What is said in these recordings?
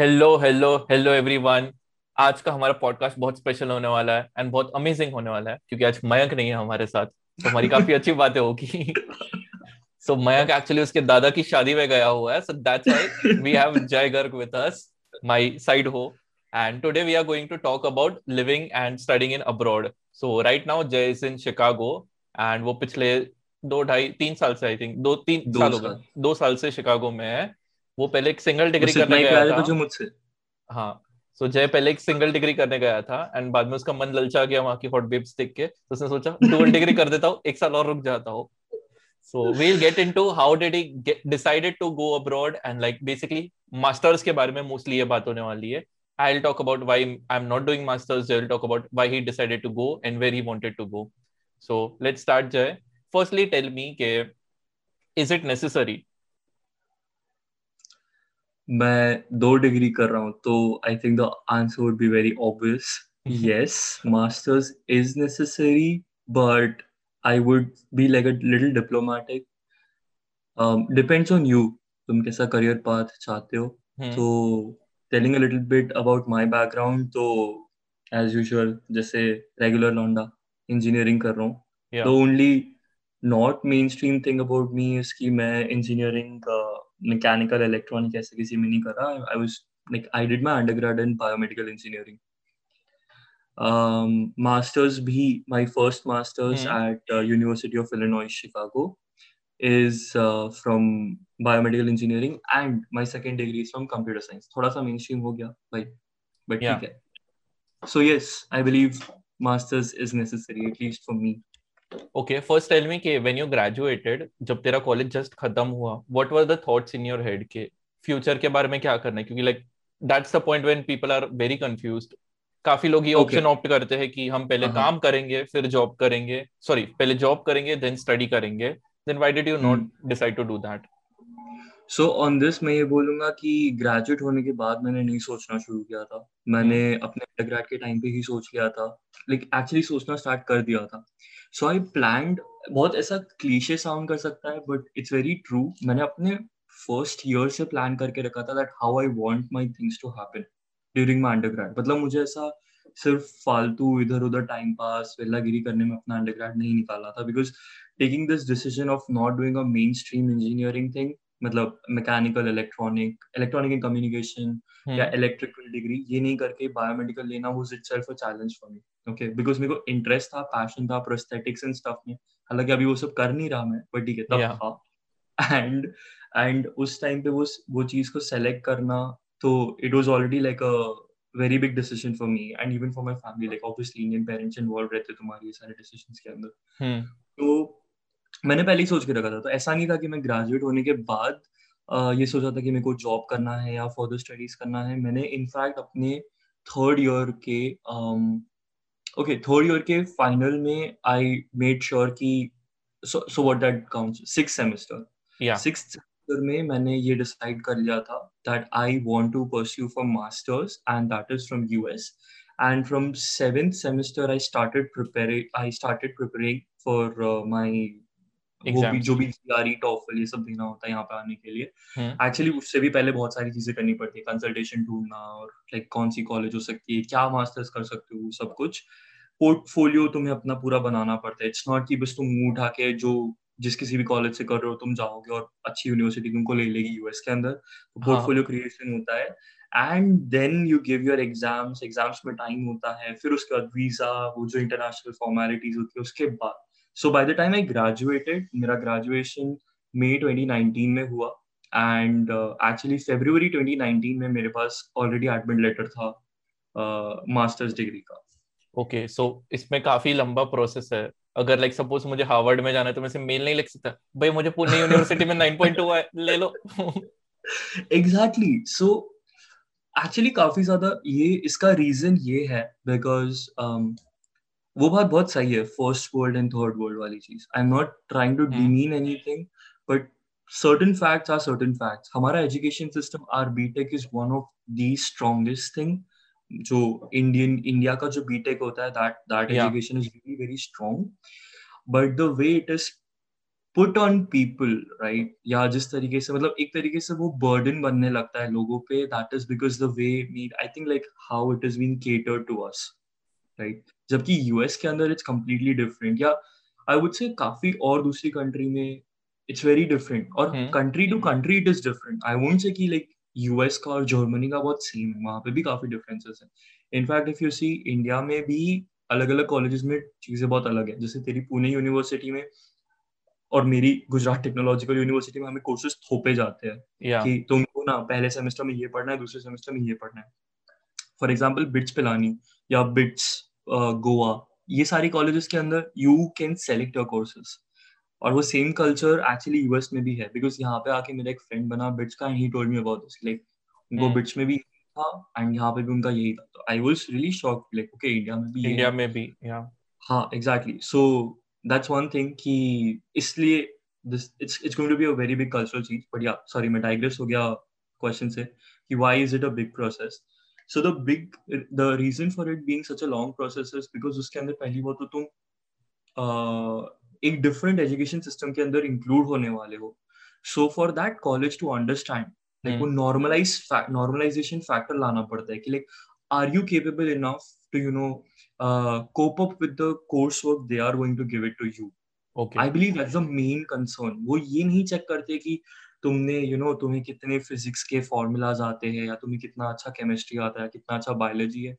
Hello hello hello everyone आज का हमारा पॉडकास्ट बहुत स्पेशल होने वाला है एंड बहुत अमेजिंग होने वाला है क्योंकि आज मयंक नहीं है हमारे साथ तो हमारी काफ़ी अच्छी बातें होगी। सो मयंक एक्चुअली उसके दादा की शादी में गया हुआ है so that's why we have Jai Garg with us my side हो and today we are going to talk about living and studying in abroad so right now Jai is in Chicago and वो पिछले दो ढाई तीन साल से I think दो तीन दो साल साल। दो साल से शिकागो में है। वो पहले एक सिंगल डिग्री इतना करने ही गया है था। तुझे मुझसे? हाँ सो जय पहले एक सिंगल डिग्री करने गया था एंड बाद में उसका मन ललचा गया वहाँ की हॉट बेब्स देख के तो उसने सोचा डुअल डिग्री कर देता हूँ एक साल और रुक जाता हूँ। So we'll get into how did he decided to go abroad and like basically masters के बारे में मोस्टली ये बात होने वाली है। I will talk about why I am not doing masters Jai will talk about why he decided to go and where he wanted to go so let's start Jai firstly tell me के is it necessary मैं दो degree कर रहा हूँ तो I think the answer would be very obvious yes masters is necessary but I would be like a little diplomatic depends on you तुम कैसा career path चाहते हो. Mm-hmm. तो telling a little bit about my background तो as usual जैसे regular लौंडा engineering कर रहा हूँ. तो only not mainstream thing about me इसकी मैं इंजीनियरिंग mechanical electronic ऐसे किसी में नहीं कर I was like I did my undergrad in biomedical engineering um, masters bhi my first masters Hmm. at uh, University of Illinois Chicago is uh, from biomedical engineering and my second degree is from computer science थोड़ा सा mainstream हो गया भाई but ठीक Yeah. है so yes I believe masters is necessary at least for me okay first tell me कि when you graduated जब तेरा कॉलेज जस्ट खत्म हुआ what were the thoughts in your head के फ्यूचर के बारे में क्या करना है? क्योंकि like that's the point when people are very confused काफ़ी लोग ये Okay. ऑप्शन ऑप्ट करते हैं कि हम पहले हाँ। काम करेंगे फिर जॉब करेंगे सॉरी पहले जॉब करेंगे देन स्टडी करेंगे. Then why did you not decide to do that so on this मैं ये बोलूँगा कि ग्रेजुएट होने के बाद मैंने नहीं सोचना शुरू किया था। मैंने अपने अंडरग्रेड के टाइम पे ही सोच लिया था। लाइक एक्चुअली सोचना स्टार्ट कर दिया था। सो आई प्लान बहुत ऐसा क्लीशे साउंड कर सकता है बट इट्स वेरी ट्रू मैंने अपने फ़र्स्ट ईयर से प्लान करके रखा था that how I want my things to happen during my undergrad मतलब मुझे ऐसा सिर्फ़ फालतू इधर उधर टाइम पास वेलागिरी करने में अपना अंडरग्रेड नहीं निकाला था because taking this decision of not doing a mainstream engineering thing मतलब mechanical electronic electronic and communication या इलेक्ट्रिकल डिग्री ये नहीं करके बायोमेडिकल लेना was itself a challenge for me okay because मेरे को इंटरेस्ट था पैशन था प्रोस्थेटिक्स एंड स्टफ़ में। हालाँकि अभी वो सब कर नहीं रहा मैं बट ठीक है तब. था। एंड एंड उस टाइम पे वो वो चीज़ को सेलेक्ट करना तो it was already like a very big decision for me and even for my family like obviously Indian parents involve रहते तुम्हारे ये सारे डिसीजंस के अंदर। तो मैंने पहले ही सोच के रखा था तो ऐसा नहीं था कि मैं ग्रेजुएट होने के बाद अ, ये सोचा था कि मेरे को जॉब करना है या फर्दर स्टडीज़ करना है। मैंने इनफैक्ट अपने थर्ड ईयर के ओके थर्ड ईयर के फाइनल में आई मेड श्योर कि so what that counts six semester या सिक्स सेमेस्टर में मैंने ये डिसाइड कर लिया था that I want to pursue for masters and that is from US and from seventh semester i started preparing i started preparing for uh, my वो भी जो भी जीआरई टॉफल ये सब देना होता है यहाँ पे आने के लिए। हम्म। एक्चुअली उससे भी पहले बहुत सारी चीज़ें करनी पड़ती है। कंसल्टेशन ढूंढना और लाइक कौन सी कॉलेज हो सकती है क्या मास्टर्स कर सकते हो सब कुछ। पोर्टफोलियो तुम्हें अपना पूरा बनाना पड़ता है। इट्स नॉट कि बस तुम मुँह उठा के जो जिस किसी भी कॉलेज से कर रहे हो तुम जाओगे और अच्छी यूनिवर्सिटी तुमको ले लेगी यूएस के अंदर। तो हाँ। पोर्टफोलियो क्रिएशन होता है। And then you give your exams exams में टाइम होता है। फिर उसके बाद वीज़ा वो जो इंटरनेशनल फॉर्मेलिटीज होती है उसके बाद so by the time I graduated मेरा ग्रेजुएशन मई 2019 में हुआ एंड एक्चुअली फरवरी 2019 में मेरे पास ऑलरेडी एडमिट लेटर था मास्टर्स डिग्री का। ओके सो इसमें काफ़ी लंबा प्रोसेस है। अगर लाइक like, सपोज़ मुझे हार्वर्ड में जाना है तो मैं मेल नहीं लिख सकता। भाई मुझे पुणे यूनिवर्सिटी में 9.2 है ले लो। एग्जैक्टली सो एक्चुअली काफ़ी ज़्यादा ये इसका रीजन ये है बिकॉज़ वो बात बहुत सही है first world and third world वाली चीज़ I am not trying to. Demean anything but certain facts are certain facts हमारा education system or BTech is one of the strongest thing जो इंडियन इंडिया का जो बीटेक होता है that that Yeah. Education is very very strong but the way it is put on people right या जिस तरीके से मतलब एक तरीके से वो बर्डन बनने लगता है लोगों पे that is because the way mean I think like how it is been cater to us right जबकि यूएस के अंदर इट्स कम्प्लीटली डिफरेंट या आई वुड से काफ़ी और दूसरी कंट्री में इट्स वेरी डिफरेंट और country to country it is different I won't say कि लाइक यूएस का और जर्मनी का बहुत सेम है. वहाँ पे भी काफ़ी डिफरेंसेस है. In fact if you see India में भी अलग अलग कॉलेजेस में चीज़ें बहुत अलग है. जैसे तेरी पुणे यूनिवर्सिटी में और मेरी गुजरात टेक्नोलॉजिकल यूनिवर्सिटी में हमें कोर्सेज थोपे जाते हैं yeah. कि तुमको ना पहले सेमेस्टर में ये पढ़ना है दूसरे सेमेस्टर में ये पढ़ना है. फॉर एग्ज़ाम्पल बिट्स पिलानी या बिट्स गोवा ये सारी कॉलेजेस के अंदर you can select your courses और वो सेम कल्चर एक्चुअली यूएस में भी है बिकॉज़ यहाँ पे आके मेरा एक फ्रेंड बना बिट्स का ही told me about this like उनको बिट्स में भी था एंड यहाँ पे भी उनका यही था। तो I was really shock like okay India में भी इंडिया में भी या हाँ exactly so that's one thing कि इसलिए this it's it's going to be a very big cultural change but yeah sorry मैं digress हो गया question से कि why is it a big process? So the big the reason for it being such a long process is because उसके अंदर पहली बात तो तुम uh, एक डिफरेंट एजुकेशन सिस्टम के अंदर इंक्लूड होने वाले हो। So for that college to understand like वो नॉर्मलाइज नॉर्मलाइजेशन फैक्टर लाना पड़ता है कि like are you capable enough to you know cope up with the course work they are going to give it to you I believe that's the main concern वो ये नहीं check करते कि तुमने यू you नो know, तुम्हें कितने physics के formulas आते हैं या तुम्हें कितना अच्छा केमिस्ट्री आता है कितना अच्छा बायोलॉजी है?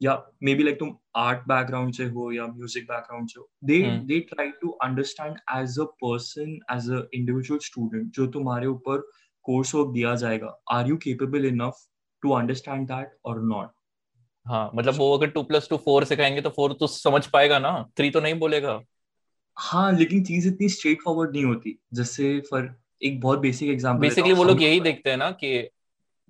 या मे बी लाइक तुम आर्ट बैकग्राउंड से हो या म्यूज़िक बैकग्राउंड से हो they they try to understand as a person as a individual student जो तुम्हारे ऊपर कोर्स वर्क दिया जाएगा are you capable enough to understand that और नॉट हाँ मतलब वो अगर टू प्लस टू फोर सिखाएँगे तो फोर तो समझ पाएगा ना थ्री तो नहीं बोलेगा। हाँ लेकिन चीज़ इतनी स्ट्रेट फॉरवर्ड नहीं होती। जैसे फॉर एक बहुत बेसिक एग्जांपल बेसिकली वो लोग यही देखते हैं ना कि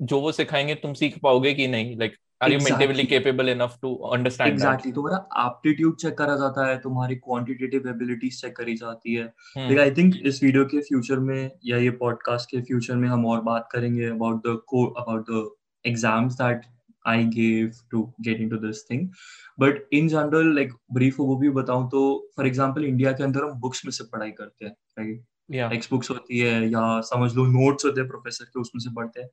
जो वो सिखाएँगे तुम सीख पाओगे कि नहीं? Like mentally capable enough to understand exactly. that? तुम्हारा एप्टीट्यूड चेक करा जाता है तुम्हारी क्वांटिटेटिव एबिलिटीज चेक करी जाती है। लेकिन आई थिंक इस वीडियो के फ्यूचर में या ये पॉडकास्ट के फ्यूचर में हम और बात करेंगे about the about the exams that I gave to get into this thing but in general like brief वो भी बताऊँ तो फॉर एग्जांपल इंडिया के अंदर हम बुक्स में से पढ़ाई करते हैं राइट टेक्स्ट बुक्स होती है या समझ लो नोट्स होते हैं प्रोफेसर के उसमें से पढ़ते हैं।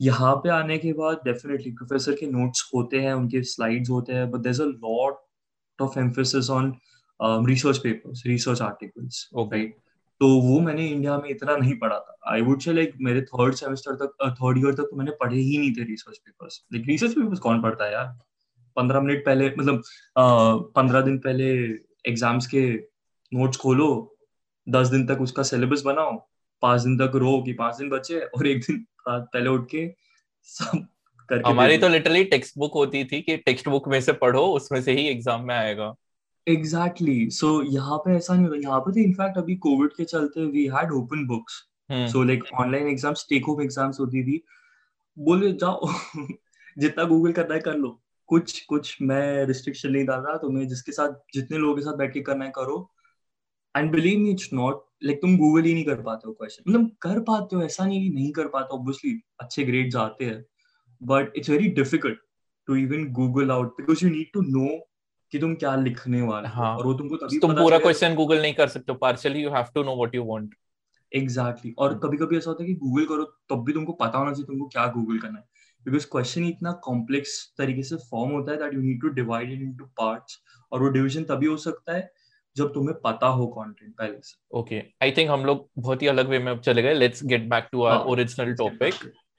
यहाँ पे आने के बाद डेफिनेटली प्रोफेसर के नोट्स होते हैं उनके स्लाइड्स होते हैं but there is a lot of emphasis on research papers research articles right तो वो मैंने इंडिया में इतना नहीं पढ़ा था। आई वुड से लाइक मेरे थर्ड सेमेस्टर तक थर्ड ईयर तक तो मैंने पढ़े ही नहीं थे research papers like research papers कौन पढ़ता है यार? पंद्रह मिनट पहले मतलब पंद्रह दिन पहले एग्ज़ाम्स के नोट्स खोलो दस दिन तक उसका सिलेबस बनाओ पाँच दिन तक रो कि पाँच दिन बचे और एक दिन पहले उठ के सब करके हमारी तो लिटरली टेक्स्ट बुक होती थी कि टेक्स्ट बुक में से पढ़ो उसमें से ही एग्ज़ाम में आएगा। एग्जैक्टली सो यहाँ पे ऐसा नहीं होता यहाँ पे तो इनफैक्ट अभी कोविड के चलते we had open books so like online exams take home exams होती थी। बोले जाओ जितना गूगल करना है कर लो। कुछ कुछ मैं रिस्ट्रिक्शन नहीं डाल रहा तुम्हें जिसके साथ जितने लोगों के साथ बैठ के करना है करो। And believe me it's not like तुम गूगल ही नहीं कर पाते हो क्वेश्चन मतलब कर पाते हो ऐसा नहीं कि नहीं कर पाते ऑब्वियसली अच्छे ग्रेड्स आते हैं. But it's very difficult to even Google out because you need to know कि तुम क्या लिखने वाले हाँ. और वो तुमको तभी तुम पूरा क्वेश्चन गूगल नहीं कर सकते partially you have to know what you want exactly और कभी कभी ऐसा होता है कि गूगल करो तब भी तुमको पता होना चाहिए तुमको क्या गूगल करना है. बिकॉज़ क्वेश्चन इतना कॉम्प्लेक्स तरीके से फॉर्म होता है that you need to divide it into parts और वो डिवीज़न तभी हो सकता है जब तुम्हें पता हो कंटेंट पहले से। ओके आई थिंक हम लोग बहुत ही अलग वे में अब चले गए। Let's get back to our original topic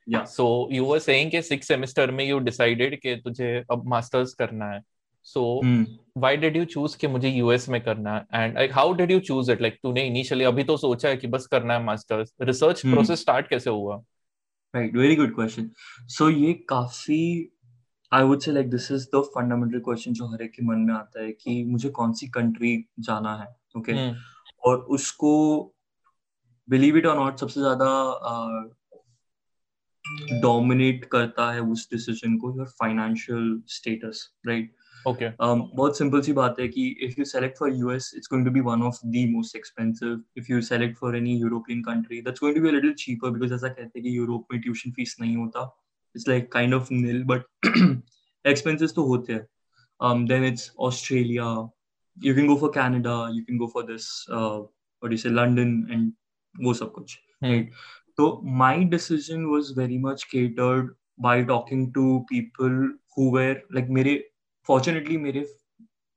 या सो यू वर सेइंग कि सिक्स सेमेस्टर में यू डिसाइडेड कि तुझे अब मास्टर्स करना है। So why did you choose कि मुझे यूएस में करना है? And like how did you choose it like तूने इनिशियली अभी तो सोचा है कि बस करना है मास्टर्स रिसर्च प्रोसेस स्टार्ट कैसे हुआ? Right very good question so ये काफ़ी I would say like this is the fundamental question जो हर एक के मन में आता है कि मुझे कौन सी कंट्री जाना है ओके okay? hmm. और उसको बिलीव इट और नॉट सबसे ज़्यादा डोमिनेट uh, करता है उस डिसीज़न को your financial status right okay बहुत सिंपल सी बात है कि if you select for US it's going to be one of the most expensive if you select for any European country that's going to be little cheaper because ऐसा कहते हैं कि Europe में ट्यूशन फ़ीस नहीं होता it's like kind of nil, but expenses to hote hai. Um, then it's Australia. You can go for Canada. You can go for this uh, और इसे London and वो सब कुछ राइट तो my decision was very much catered by talking to people who were like मेरे fortunately मेरे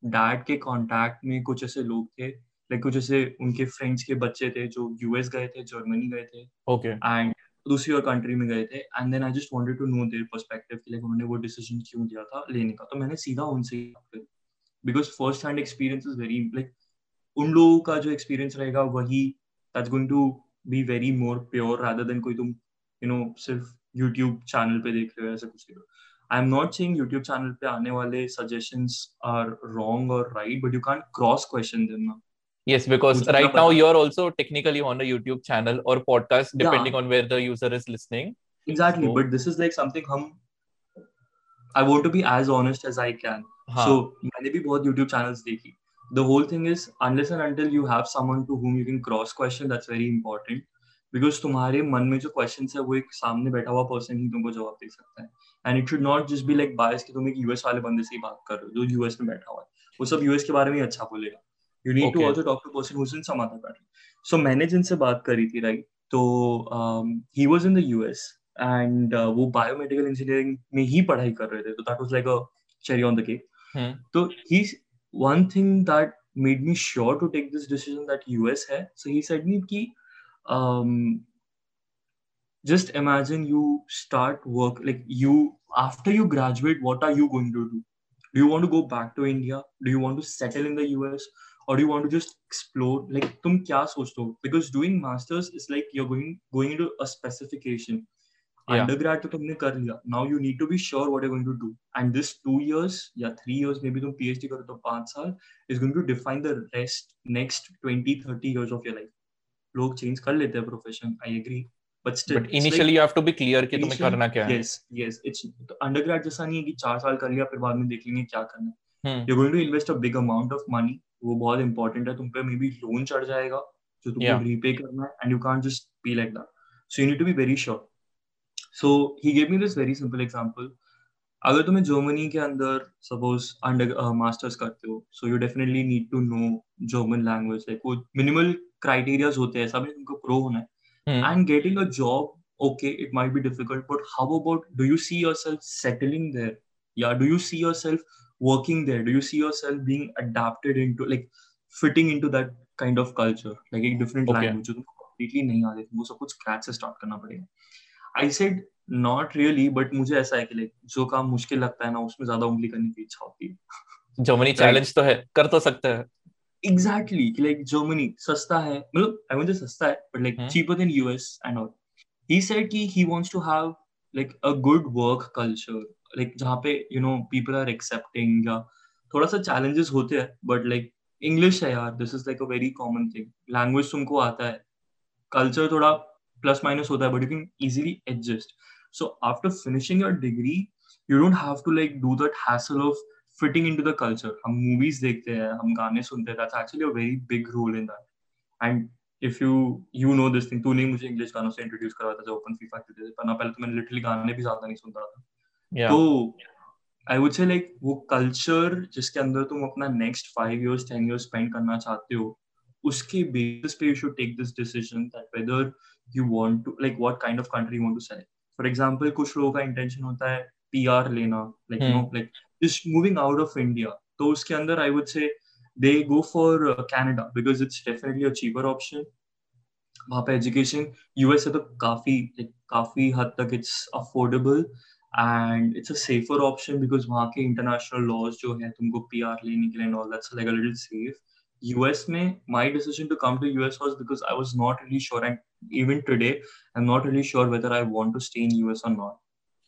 dad के contact में कुछ ऐसे लोग थे लाइक कुछ ऐसे उनके फ्रेंड्स के बच्चे थे जो यूएस गए थे जर्मनी गए थे ओके एंड दूसरी और कंट्री में गए थे and then I just wanted to know their perspective like उन्होंने वो डिसीज़न क्यों लिया था लेने का। तो मैंने सीधा उनसे because first hand experience is very like उन लोगों का जो एक्सपीरियंस रहेगा, वही that's going to be very more pure rather than कोई तुम यू नो सिर्फ़ यूट्यूब चैनल पे देख रहे हो, ऐसा कुछ I am not saying YouTube channel पे आने वाले सजेशंस आर रॉन्ग और right but you can't cross question them ना Yes, because right now पता- you're also technically on a YouTube channel or podcast, depending Yeah. on where the user is listening. Exactly, So- but this is like something hum I want to be as honest as I can. हाँ, So मैंने भी बहुत YouTube channels देखी. The whole thing is unless and until you have someone to whom you can cross question, that's very important. Because तुम्हारे मन में जो questions है वो एक सामने बैठा हुआ person ही तुमको जवाब दे सकता है. And it should not just be like bias कि तुम एक US वाले बंदे से ही बात कर रहे हो जो US में बैठा हुआ है. वो सब US के बारे में ही अच्छा बोलेगा. You need to also talk to person in some other country so मैंने जिनसे बात करी थी राइट तो he was in the US and वो बायोमेडिकल इंजीनियरिंग में ही पढ़ाई कर रहे थे। तो that was like a cherry on the cake तो he one thing that made me sure to take this decision that US है सो ही सेड मी की just imagine you start work like you after you graduate what are you going to do do you want to go back to India do you want to settle in the US or do you want to just explore like tum kya sochte ho because doing masters is like you're going going into a specification Yeah. undergrad to तुमने कर लिया now you need to be sure what you're going to do and this two years या three years maybe तुम PhD करो तो पाँच साल is going to define the rest next 20 30 years of your life लोग चेंज कर लेते हैं profession I agree but still but initially you have to be clear कि तुम्हें करना क्या है. यस यस इट्स तो अंडरग्रेड जैसा नहीं है कि चार साल कर लिया फिर बाद में देख लेंगे क्या करना है हम्म, you going to invest a big amount of money वो बहुत इंपॉर्टेंट है तुम पे मे बी लोन चढ़ जाएगा जो तुमको Yeah. रीपे करना है and you can't just be like that so you need to be very sure so he gave me this very simple example अगर तुम्हें जर्मनी के अंदर सपोज़ अंडर मास्टर्स करते हो so you definitely need to know German language like वो minimal criterias होते हैं सब तुमको प्रो होना है। And getting a job okay it might be difficult but how about do you see yourself settling there? Yeah do you see yourself working there do you see yourself being adapted into like fitting into that kind of culture like एक different Okay. language जो तुमको completely नहीं आती वो सब कुछ scratch से start करना पड़ेगा I said not really but मुझे ऐसा है कि like जो काम मुश्किल लगता है ना उसमें ज़्यादा उंगली करने की इच्छा होती है जर्मनी चैलेंज तो है कर तो सकते हैं exactly like Germany सस्ता है मतलब I won't say सस्ता है but like Hmm. cheaper than US and all he said कि he wants to have like a good work culture like जहाँ पे you know people are accepting या थोड़ा सा चैलेंजेस होते हैं बट लाइक इंग्लिश है यार this is like a very common thing language तुमको आता है कल्चर थोड़ा प्लस माइनस होता है but you can easily adjust so after finishing your degree you don't have to like do that hassle of fitting in to the culture हम movies देखते हैं, हम गाने सुनते हैं that's actually a very big role in that and if you you know this thing तू नहीं मुझे इंग्लिश गानों से इंट्रोड्यूस करवाया था ओपन फीफा पहले तो मैंने लिटरली गाने भी ज़्यादा नहीं सुनता था। तो आई वुड से लाइक वो कल्चर जिसके अंदर तुम अपना next five years ten years spend करना चाहते हो उसके बेसिस पे you should take this decision that whether you want to like what kind of country you want to select for example कुछ लोगों का इंटेंशन होता है पीआर लेना like you know like just moving out of India तो उसके अंदर I would say they go for Canada because it's definitely a cheaper option वहाँ पे एजुकेशन यूएस से तो काफ़ी like, काफ़ी हद तक it's affordable and it's a safer option because वहाँ के इंटरनेशनल लॉज जो है तुमको पीआर लेने के लिए all that's like a little safe US में my decision to come to US was because I was not really sure and today I am not really sure whether I want to stay in US और not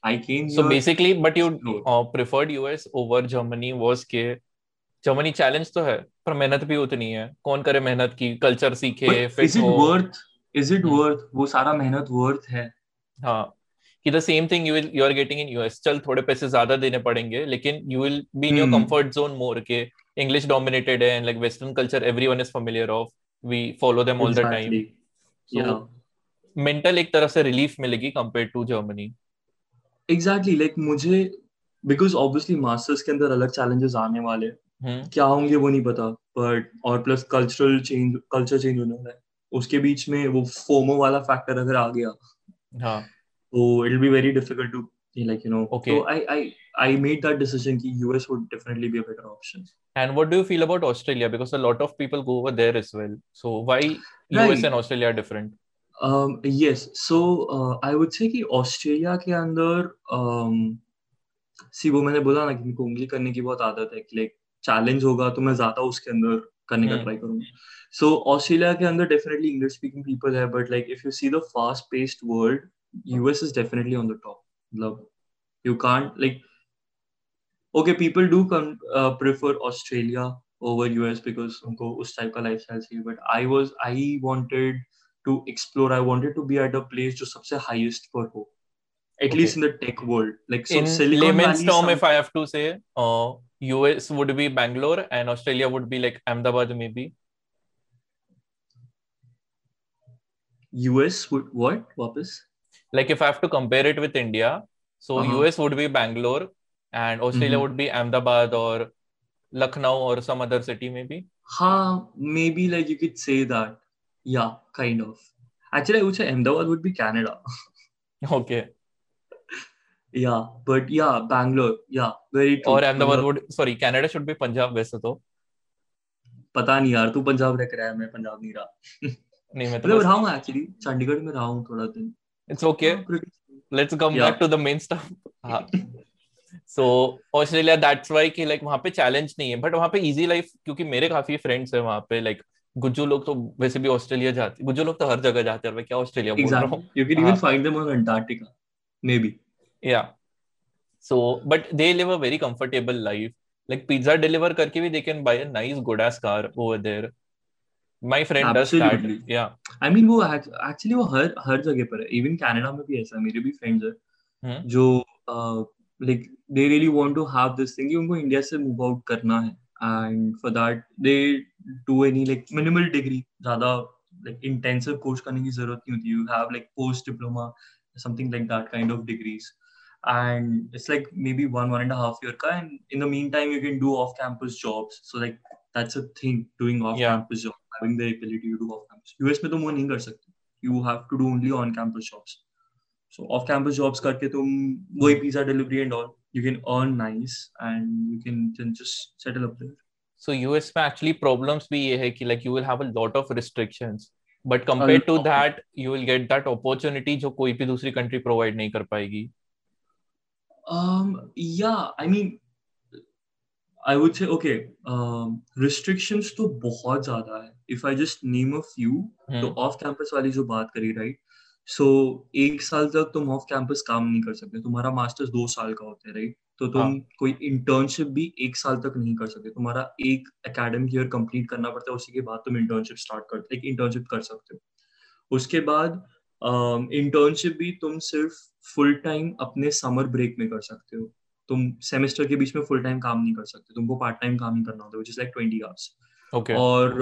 I came so basically but you uh, preferred US over Germany was के Germany challenge तो है पर मेहनत भी उतनी है। कौन करे मेहनत की? कल्चर सीखे फिट हो। worth is it Hmm. worth? वो सारा मेहनत worth है। हाँ। कि the same thing you will you are getting in US चल थोड़े पैसे ज़्यादा देने पड़ेंगे लेकिन you will be in your Hmm. Comfort zone more के इंग्लिश डोमिनेटेड है and like western culture everyone is familiar of we follow them all the time. Mental एक तरह से रिलीफ मिलेगी compare to Germany exactly like मुझे because obviously masters के अंदर अलग चैलेंजेस आने वाले हम्म क्या होंगे वो नहीं पता बट और plus cultural change culture change होने वाला है। उसके बीच में वो फोमो वाला फैक्टर अगर आ गया हाँ। so it'll be very difficult to like you know Okay. so i i i made that decision ki us would definitely be a better option And what do you feel about Australia? Because a lot of people go over there as well. So why US Right. and Australia are different? um yes so uh, i would say कि Australia के अंदर um सी वो मैंने बोला ना कि मेरे को उंगली करने की बहुत आदत है कि लाइक चैलेंज होगा तो मैं ज्यादा उसके अंदर करने का हम्म। ट्राई करूंगा सो ऑस्ट्रेलिया के अंदर डेफिनेटली इंग्लिश स्पीकिंग पीपल है but like if you see the fast paced world US is definitely on the top मतलब you can't like okay people do come uh, prefer australia over us because उनको उस type का lifestyle चाहिए but i was i wanted to explore i wanted to be at a place जो सबसे highest पर हो at Okay. least in the tech world like so In silicon layman's valley term, some- if I have to say, uh, US would be Bangalore and Australia would be like Ahmedabad, maybe. us would what वापस Like if I have to compare it with India, so Uh-huh. US would be Bangalore and Australia Mhm. would be Ahmedabad or Lucknow or some other city, maybe. हाँ maybe like you could say that yeah kind of actually i would say ahmedabad would be canada Okay. yeah but yeah bangalore yeah very true Or Ahmedabad मतलब- would, sorry, Canada should be Punjab वैसे तो पता नहीं यार तू पंजाब रह रहा है मैं पंजाब नहीं रहा नहीं मैं तो मतलब रहा हूँ एक्चुअली चंडीगढ़ में रहा हूँ थोड़ा दिन it's okay. हाँ, let's come Yeah. back to the main stuff. so Australia that's why कि लाइक वहाँ पे चैलेंज नहीं है बट वहाँ पे इजी लाइफ क्योंकि मेरे काफ़ी फ्रेंड्स है वहाँ पे लाइक गुज्जू लोग तो वैसे भी ऑस्ट्रेलिया जाते गुज्जू लोग तो हर जगह जाते हैं मैं क्या ऑस्ट्रेलिया बोल रहा हूँ? Exactly. You can हाँ. even find them on Antarctica maybe. या so but they live a very comfortable life like pizza deliver करके भी they can buy a nice good ass car over there my friend does that या I mean वो actually वो हर हर जगह पर है. इवन कनाडा में भी ऐसा है. मेरे भी फ्रेंड्स है हम्म. जो like they really want to have this thing उनको इंडिया से मूव आउट करना है. And for that they do any like minimal degree ज़्यादा लाइक इंटेंसिव कोर्स करने की ज़रूरत नहीं होती. You have like post diploma something like that kind of degrees. And it's like maybe one one and a half year ka and in the meantime you can do off campus jobs. So like that's a thing doing off Yeah. campus job having the ability to do off campus us में तुम वो नहीं कर सकते you have to do only on campus jobs so off campus jobs करके तुम वही pizza delivery and all you can earn nice and you can then just settle up there So US में actually problems भी ये है कि like you will have a lot of restrictions, but compared to lot. that you will get that opportunity जो कोई भी दूसरी country provide नहीं कर पाएगी. Um, yeah, I mean, I would say okay. Um, restrictions तो बहुत ज़्यादा है. If I just name a few, तो ऑफ़ कैंपस वाली जो बात करी राइट सो so, एक साल तक तुम ऑफ़ कैंपस काम नहीं कर सकते तुम्हारा मास्टर्स दो साल का होता है राइट तो तुम हाँ. कोई इंटर्नशिप भी एक साल तक नहीं कर सकते तुम्हारा एक एकेडमिक ईयर कंप्लीट करना पड़ता है उसी के बाद तुम इंटर्नशिप स्टार्ट करते एक इंटर्नशिप कर सकते हो उसके बाद इंटर्नशिप भी तुम सिर्फ़ फुल टाइम अपने समर ब्रेक में कर सकते हो तुम सेमेस्टर के बीच में फुल टाइम काम नहीं कर सकते तुमको पार्ट टाइम काम करना होता है which is like twenty hours Okay. और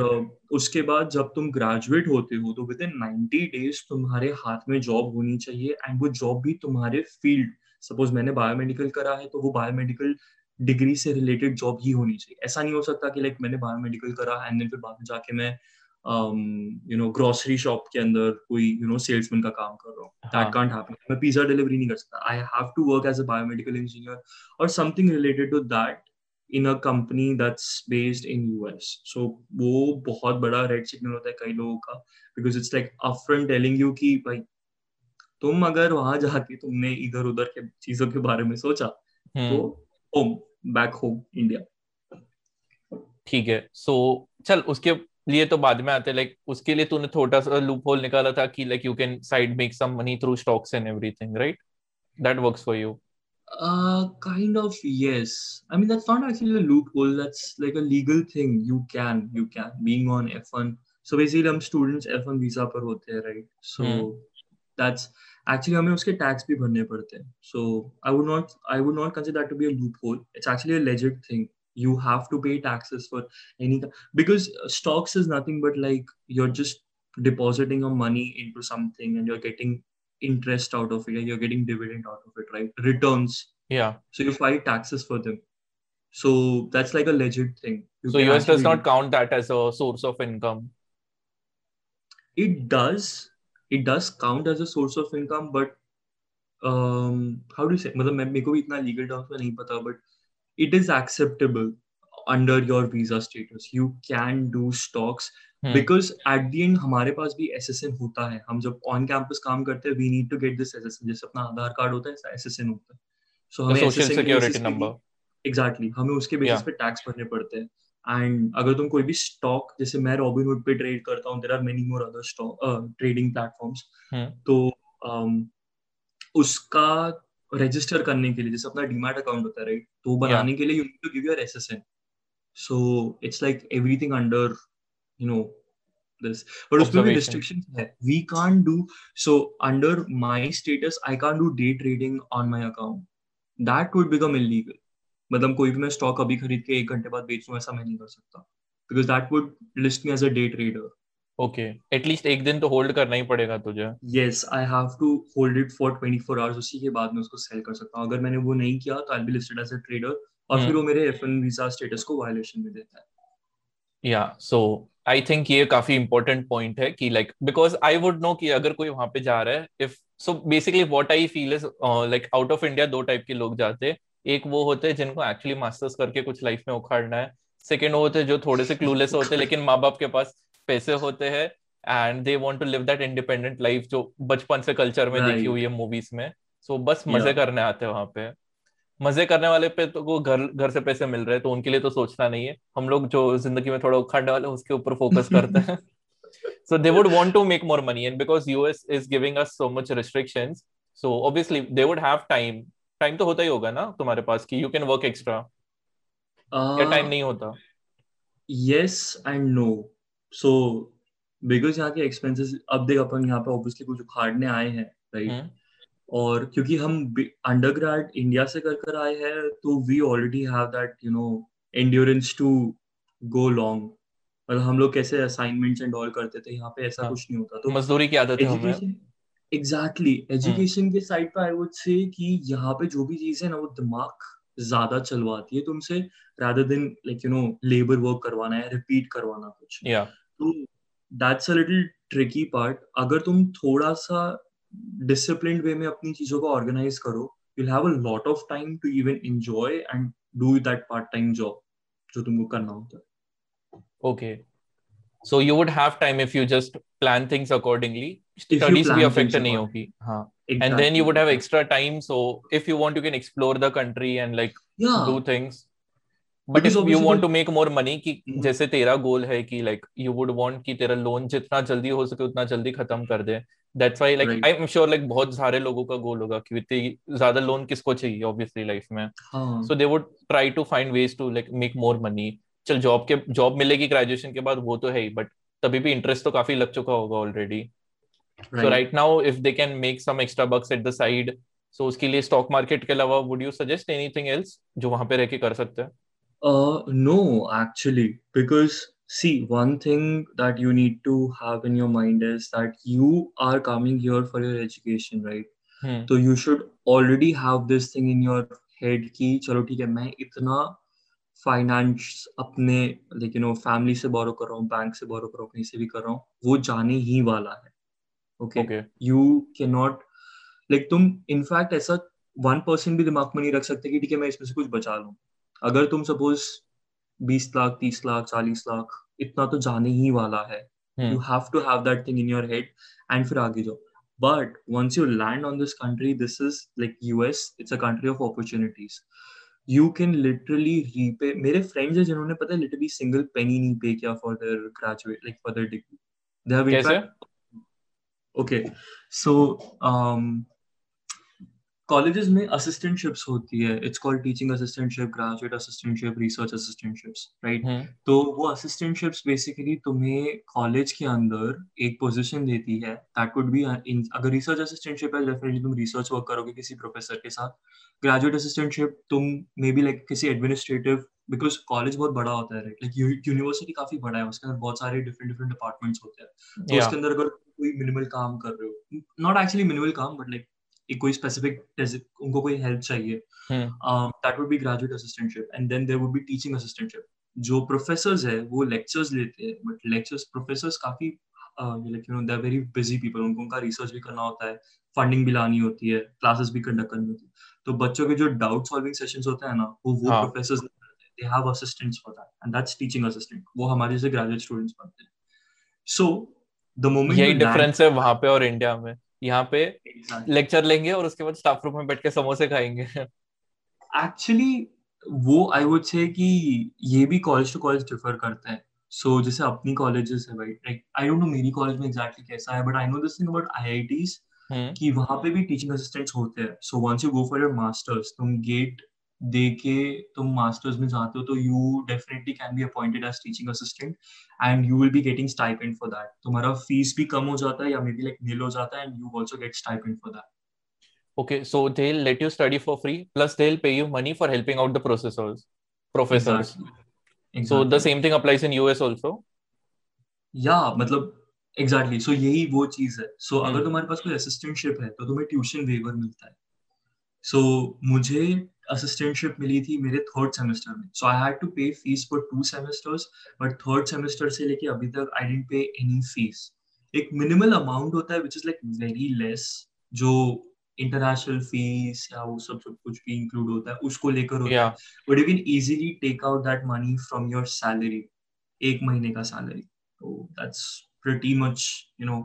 उसके बाद जब तुम ग्रेजुएट होते हो तो विद इन नाइनटी डेज़ तुम्हारे हाथ में जॉब होनी चाहिए एंड वो जॉब भी तुम्हारे फ़ील्ड सपोज़ मैंने बायोमेडिकल करा है तो वो बायोमेडिकल डिग्री से रिलेटेड जॉब ही होनी चाहिए ऐसा नहीं हो सकता कि लाइक मैंने बायोमेडिकल करा एंड देन फिर बाद में जाके मैं यू नो ग्रोसरी शॉप के अंदर कोई यू नो सेल्समैन का काम कर रहा हूँ. दैट कांट हैपन मैं पिज्जा डिलीवरी नहीं कर सकता। I have to work as a biomedical engineer और something related to that in a company that's based in US so वो बहुत बड़ा रेड सिग्नल होता है कई लोगों का because it's like upfront telling you कि भाई तुम अगर वहाँ जाके तुमने इधर उधर के चीज़ों के बारे में सोचा तो hmm, home back home India ठीक है. सो So चल उसके लिए तो बाद में आते लाइक उसके लिए तूने थोड़ा सा लूप होल निकाला था कि like you can side make some money through stocks and everything right that works for you kind of yes I mean that's not actually a loophole that's like a legal thing you can you can being on F1 so basically हम students F1 visa पर होते हैं right so that's actually हमें उसके tax भी भरने पड़ते हैं. So I would not I would not consider that to be a loophole it's actually a legit thing You have to pay taxes for any because uh, stocks is nothing but like you're just depositing your money into something and you're getting interest out of it and you're getting dividend out of it, right? Returns. या So you file taxes for them. so that's like a legit thing you so us does not count that as a source of income it does it does count as a source of income but um how do you say मतलब मैं मेरे को भी इतना legal terms में नहीं पता but it is acceptable under your visa status. You can do stocks because at the end हमारे पास भी एस होता है। हम जब ऑन कैंपस काम करते हैं we need to get this S जैसे अपना आधार कार्ड होता है एस होता है। सो हमें सोशल सिक्योरिटी नंबर एग्जैक्टली हमें उसके बेसिस पे टैक्स भरने पड़ते हैं। एंड अगर तुम कोई भी स्टॉक जैसे मैं रॉबिनहुड पे ट्रेड करता हूँ there are many more other stock trading platforms तो um, उसका रजिस्टर करने के लिए जैसे अपना डीमार्ट अकाउंट होता है राइट तो बनाने के लिए you need to give your SSN so it's like everything under you know this but उसमें भी रिस्ट्रिक्शन है. We can't do so under my status I can't do day trading on my account that would become illegal मतलब कोई भी मैं stock अभी खरीद के एक घंटे बाद बेचूं ऐसा मैं नहीं कर सकता. Because that would list me as a day trader okay at least एक दिन तो होल्ड करना ही पड़ेगा तुझे। Yes I have to hold it for 24 hours उसी के बाद मैं उसको सेल कर सकता हूँ। अगर मैंने वो नहीं किया तो I will be listed as a trader और फिर वो मेरे एफ1 वीज़ा स्टेटस को वायलेशन में देता है। या सो आई थिंक ये काफ़ी इंपॉर्टेंट पॉइंट है कि like because I would know कि अगर कोई वहाँ पे जा रहा है if so basically what I feel is like out of India दो टाइप के लोग जाते हैं। एक वो होते हैं जिनको एक्चुअली मास्टर्स करके कुछ लाइफ में उखाड़ना है। सेकेंड वो होते हैं जो थोड़े से क्लूलेस होते हैं लेकिन माँ बाप के पास पैसे होते हैं and they want to live that independent life जो बचपन से कल्चर में देखी हुई है मूवीज़ में। सो so, बस मज़े करने आते हैं वहाँ पे। मज़े करने वाले पे तो वो घर घर से पैसे मिल रहे हैं तो उनके लिए तो सोचना नहीं है। हम लोग जो ज़िंदगी में थोड़ा उखाड़ने वाले उसके ऊपर फोकस करते हैं। So they would want to make more money and because us is giving us so much restrictions so obviously they would have time time तो होता ही होगा ना तुम्हारे पास कि you can work extra uh, या time नहीं होता? yes and no so because यहाँ के expenses अब देख अपन यहाँ पे obviously कुछ उखाड़ने आए हैं right? hmm. और क्योंकि हम अंडर इंडिया से कर कर आए हैं तो we already have that you know endurance to go long मतलब हम लोग कैसे असाइनमेंट्स एंड ऑल करते थे यहाँ पे ऐसा हाँ. कुछ नहीं होता। तो मजदूरी की आदत है एग्जैक्टली एजुकेशन के साइड पे आई वुड से कि यहाँ पे जो भी चीज़ है ना वो दिमाग ज़्यादा चलवाती है तुमसे राधा दिन like you know labour work करवाना है रिपीट करवाना कुछ। तो that's a little tricky part अगर तुम थोड़ा सा डिसिप्लिन वे में अपनी चीज़ों को ऑर्गेनाइज करो you have a lot of time to even enjoy and do that part time job जो तुमको करना होता है। Okay so you would have time if you just plan things accordingly studies भी affect नहीं होगी हाँ exactly. and then you would have extra time so if you want you can explore the country and like yeah. do things. But if you want to make more money कि. जैसे तेरा गोल है कि like you would want कि तेरा loan जितना जल्दी हो सके उतना जल्दी खत्म कर दे that's why like I am sure like बहुत सारे लोगों का गोल होगा कि इतनी ज़्यादा लोन किसको चाहिए ऑब्वियसली लाइफ में so they would try to find ways to like make more money चल जॉब के जॉब मिलेगी ग्रेजुएशन के बाद वो तो है ही बट तभी भी इंटरेस्ट तो काफ़ी लग चुका होगा already so right now if they can make some extra bucks at the side so उसके लिए स्टॉक मार्केट के अलावा would you suggest anything else जो वहाँ पे रह के कर सकते हैं Uh, no, actually, because see, one thing that you need to have in your mind is that you are coming here for your education, right? Hmm. So you should already have this thing in your head कि चलो ठीक है मैं इतना finance अपने like you know family से borrow कर रहा हूँ बैंक से बोरो कर रहा हूँ कहीं से भी कर रहा हूँ वो जाने ही वाला है okay you can not like तुम इनफैक्ट ऐसा वन परसेंट भी दिमाग में नहीं रख सकते कि ठीक है मैं इसमें से कुछ बचा लूँ। अगर तुम सपोज़ बीस लाख तीस लाख चालीस लाख इतना तो जाने ही वाला है। You have to have that thing in your head and फिर आगे जाओ। But once you land on this country this is like US it's a country of opportunities you can literally repay मेरे फ्रेंड्स हैं जिन्होंने पता है literally single penny नहीं pay किया for their graduate like for their degree they have in fact okay so colleges में assistantships होती है. It's called teaching assistantship graduate assistantship research assistantships right तो वो असिस्टेंटशिप्स बेसिकली तुम्हें कॉलेज के अंदर एक पोजीशन देती है. दैट वुड बी अगर रिसर्च असिस्टेंटशिप है डेफिनेटली तुम रिसर्च वर्क करोगे किसी प्रोफेसर के साथ. ग्रेजुएट असिस्टेंटशिप तुम मे बी लाइक किसी एडमिनिस्ट्रेटिव बिकॉज़ कॉलेज बहुत बड़ा होता है राइट लाइक यूनिवर्सिटी काफ़ी बड़ा है उसके अंदर बहुत सारे डिफरेंट डिफरेंट डिपार्टमेंट्स होते हैं. तो उसके अंदर अगर कोई मिनिमल काम कर रहे हो। नॉट एक्चुअली मिनिमल काम बट लाइक एक कोई स्पेसिफिक उनको कोई हेल्प चाहिए। That would be graduate assistantship and then there would be teaching assistantship जो प्रोफेसर्स है वो लेक्चर्स लेते हैं बट लेक्चर्स प्रोफेसर्स काफ़ी like you know they very busy people उनको उनका रिसर्च भी करना होता है फंडिंग भी लानी होती है क्लासेस भी कंडक्ट करनी होती है। तो बच्चों के जो डाउट सॉल्विंग सेशंस होते हैं ना वो वो. Professors they have assistants for that and that's teaching assistant वो हमारे जैसे ग्रेजुएट स्टूडेंट्स बनते हैं। सो द मोमेंट यही डिफरेंस है वहाँ पे और इंडिया में। यहाँ पे लेक्चर लेंगे और उसके बाद स्टाफ रूम में बैठ के समोसे खाएँगे। एक्चुअली वो आई वुड से कि ये भी कॉलेज टू कॉलेज डिफर करता है। सो so, जैसे अपनी कॉलेजेस है भाई लाइक आई डोंट नो मेरी कॉलेज में एग्जैक्टली exactly कैसा है but I know this thing about IITs कि वहाँ पे भी टीचिंग असिस्टेंट्स होते हैं। So once you go for your masters तुम गेट दे के तुम मास्टर्स में जाते हो तो you definitely can be appointed as teaching assistant and you will be getting stipend for that तुम्हारा फ़ीस भी कम हो जाता है या मे बी लाइक नील हो जाता है and you also get stipend for that okay so they'll let you study for free plus they'll pay you money for helping out the processors professors. Exactly. Exactly. so the same thing applies in us also? Yeah मतलब exactly so यही वो चीज़ है. सो अगर तुम्हारे पास कोई assistantship है तो तुम्हें ट्यूशन वेवर मिलता है. सो मुझे असिस्टेंटशिप मिली थी मेरे थर्ड सेमेस्टर में। So I had to pay fees for two semesters but third semester से लेके अभी तक I didn't pay any fees एक मिनिमल अमाउंट होता है which is like very less जो इंटरनेशनल फ़ीस या वो सब सब कुछ भी इंक्लूड होता है उसको लेकर होता yeah. है। But you can easily take out that money from your salary एक महीने का सैलरी तो that's pretty much you know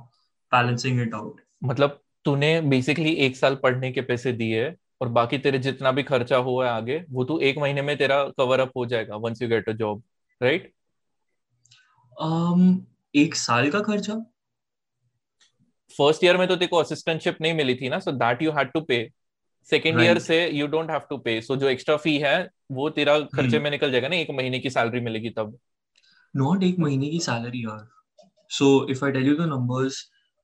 balancing it out. मतलब तूने बेसिकली एक साल पढ़ने के पैसे दिए और बाकी तेरे जितना भी खर्चा हुआ है आगे वो तू एक महीने में तेरा कवर अप हो जाएगा once you get a job right एक साल का खर्चा? फ़र्स्ट ईयर में तो तेरे को असिस्टेंटशिप नहीं मिली थी ना so that you had to pay second year से you don't have to pay so जो एक्स्ट्रा फ़ी है वो तेरा खर्चे hmm. में निकल जाएगा ना एक महीने की सैलरी मिलेगी तब। नॉट एक महीने की सैलरी यार। So if I tell you the numbers,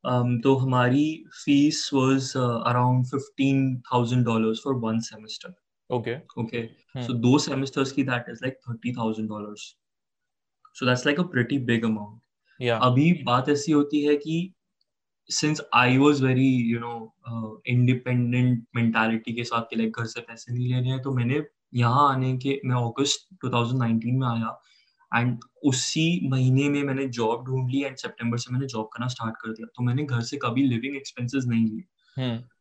um, तो हमारी fees was around fifteen thousand dollar for one semester okay okay so दो सेमेस्टर्स की that is like thirty thousand dollar so that's like a pretty big amount अभी बात ऐसी होती है कि since I was very you know independent mentality के साथ के लाइक घर से पैसे नहीं लेने हैं तो मैंने यहाँ आने के मैं ऑगस्ट 2019 में आया एंड उसी महीने में मैंने जॉब ढूंढ ली एंड सितंबर से मैंने जॉब करना स्टार्ट कर दिया। तो मैंने घर से कभी लिविंग एक्सपेंसेस नहीं लिए।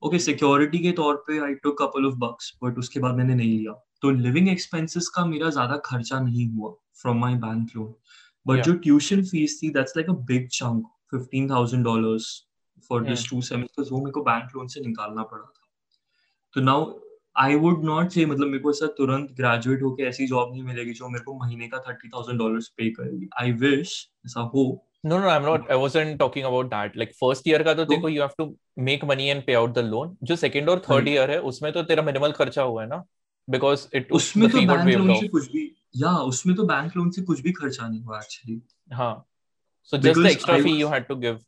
ओके सिक्योरिटी के तौर पे I took couple of bucks but उसके बाद मैंने नहीं लिया। तो लिविंग एक्सपेंसेस का मेरा ज़्यादा खर्चा नहीं हुआ from my bank loan but जो ट्यूशन फ़ीस थी that's like a big chunk fifteen thousand dollars for this two semesters वो मेरे को बैंक लोन से निकालना पड़ा था। तो नाउ आई वुड नॉट से मतलब मेरे को ऐसा तुरंत ग्रेजुएट होके ऐसी जॉब नहीं मिलेगी जो मेरे को महीने का थर्टी थाउज़ेंड डॉलर पे करेगी आई विश ऐसा हो No, no, I'm not. I wasn't talking about that. Like first year का तो देखो you have to make money and pay out the loan. जो second और third year है उसमें तो तेरा minimal खर्चा हुआ है ना because it उसमें तो बैंक लोन से कुछ भी या उसमें तो बैंक लोन से कुछ भी खर्चा नहीं हुआ एक्चुअली हाँ so just the extra fee you had to give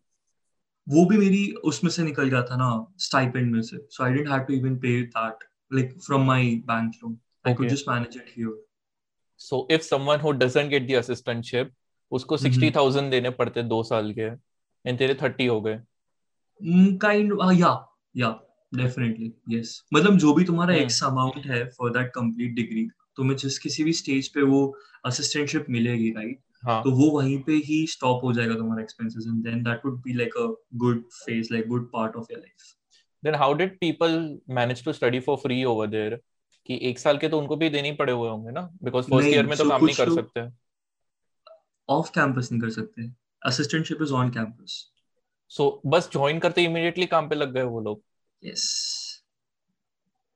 वो भी मेरी उसमें से निकल गया था ना स्टाइपेंड में से so I didn't have to even pay that like from my bank loan. I could just manage it here. So if someone who doesn't get the assistantship, उसको सिक्सटी थाउज़ेंड देने पड़ते दो साल के एंड तेरे thirty हो गए। Kind या या डेफिनेटली यस मतलब जो भी तुम्हारा एक्स अमाउंट है फॉर दैट कंप्लीट डिग्री तुम्हें जिस किसी भी स्टेज पे वो असिस्टेंटशिप मिलेगी राइट हाँ. तो वो वहीं पे ही स्टॉप हो जाएगा तुम्हारा expenses and then that would be like a good phase like good part of your life then how did people manage to study for free over there? कि एक साल के तो उनको भी देने पड़े हुए होंगे ना? बिकॉज़ फ़र्स्ट ईयर में तो काम नहीं कर सकते। ऑफ़ कैंपस नहीं कर सकते। Assistantship is on campus so बस ज्वाइन करते इमीडिएटली काम पे लग गए वो लोग। यस